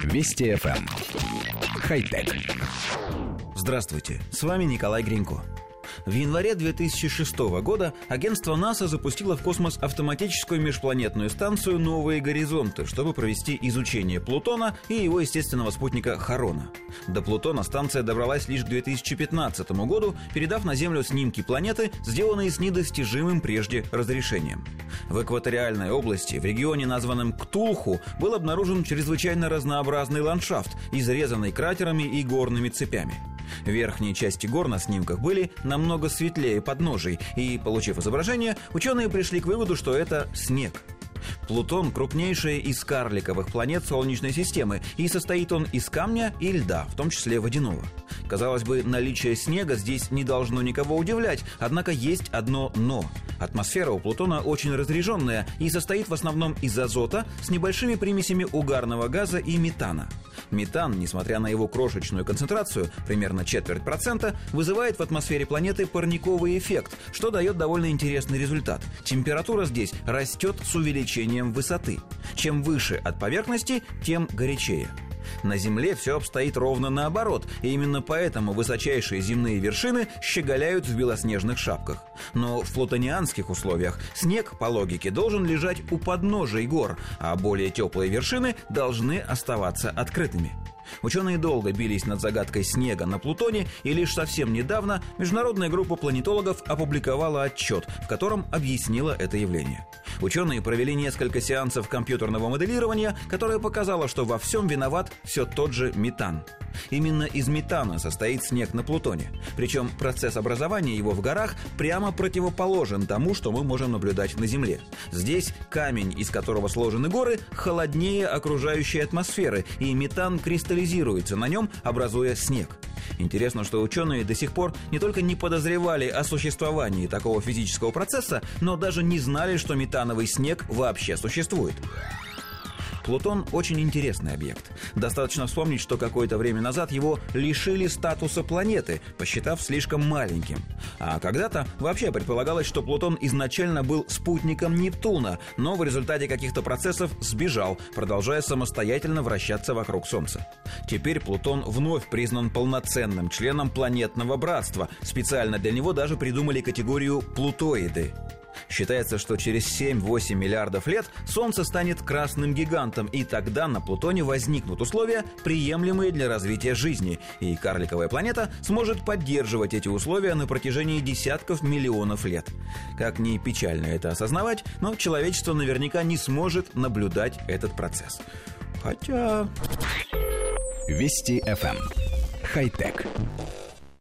Вести FM. Эм. Хай-тек. Здравствуйте, с вами Николай Гринько. В январе 2006 года агентство НАСА запустило в космос автоматическую межпланетную станцию «Новые горизонты», чтобы провести изучение Плутона и его естественного спутника Харона. До Плутона станция добралась лишь к 2015 году, передав на Землю снимки планеты, сделанные с недостижимым прежде разрешением. В экваториальной области, в регионе, названном Ктулху, был обнаружен чрезвычайно разнообразный ландшафт, изрезанный кратерами и горными цепями. Верхние части гор на снимках были намного светлее подножий, и, получив изображение, ученые пришли к выводу, что это снег. Плутон – крупнейшая из карликовых планет Солнечной системы, и состоит он из камня и льда, в том числе водяного. Казалось бы, наличие снега здесь не должно никого удивлять, однако есть одно «но». Атмосфера у Плутона очень разреженная и состоит в основном из азота с небольшими примесями угарного газа и метана – Метан, несмотря на его крошечную концентрацию, примерно четверть процента, вызывает в атмосфере планеты парниковый эффект, что дает довольно интересный результат. Температура здесь растет с увеличением высоты. Чем выше от поверхности, тем горячее. На Земле все обстоит ровно наоборот, и именно поэтому высочайшие земные вершины щеголяют в белоснежных шапках. Но в плутонианских условиях снег, по логике, должен лежать у подножий гор, а более теплые вершины должны оставаться открытыми. Ученые долго бились над загадкой снега на Плутоне, и лишь совсем недавно международная группа планетологов опубликовала отчет, в котором объяснила это явление. Ученые провели несколько сеансов компьютерного моделирования, которое показало, что во всем виноват все тот же метан. Именно из метана состоит снег на Плутоне. Причем процесс образования его в горах прямо противоположен тому, что мы можем наблюдать на Земле. Здесь камень, из которого сложены горы, холоднее окружающей атмосферы, и метан кристаллизируется на нем, образуя снег. Интересно, что ученые до сих пор не только не подозревали о существовании такого физического процесса, но даже не знали, что метановый снег вообще существует. Плутон очень интересный объект. Достаточно вспомнить, что какое-то время назад его лишили статуса планеты, посчитав слишком маленьким. А когда-то вообще предполагалось, что Плутон изначально был спутником Нептуна, но в результате каких-то процессов сбежал, продолжая самостоятельно вращаться вокруг Солнца. Теперь Плутон вновь признан полноценным членом планетного братства. Специально для него даже придумали категорию «плутоиды». Считается, что через 7-8 миллиардов лет Солнце станет красным гигантом, и тогда на Плутоне возникнут условия, приемлемые для развития жизни, и карликовая планета сможет поддерживать эти условия на протяжении десятков миллионов лет. Как ни печально это осознавать, но человечество наверняка не сможет наблюдать этот процесс. Хотя... Вести FM. Эм. Хай-тек.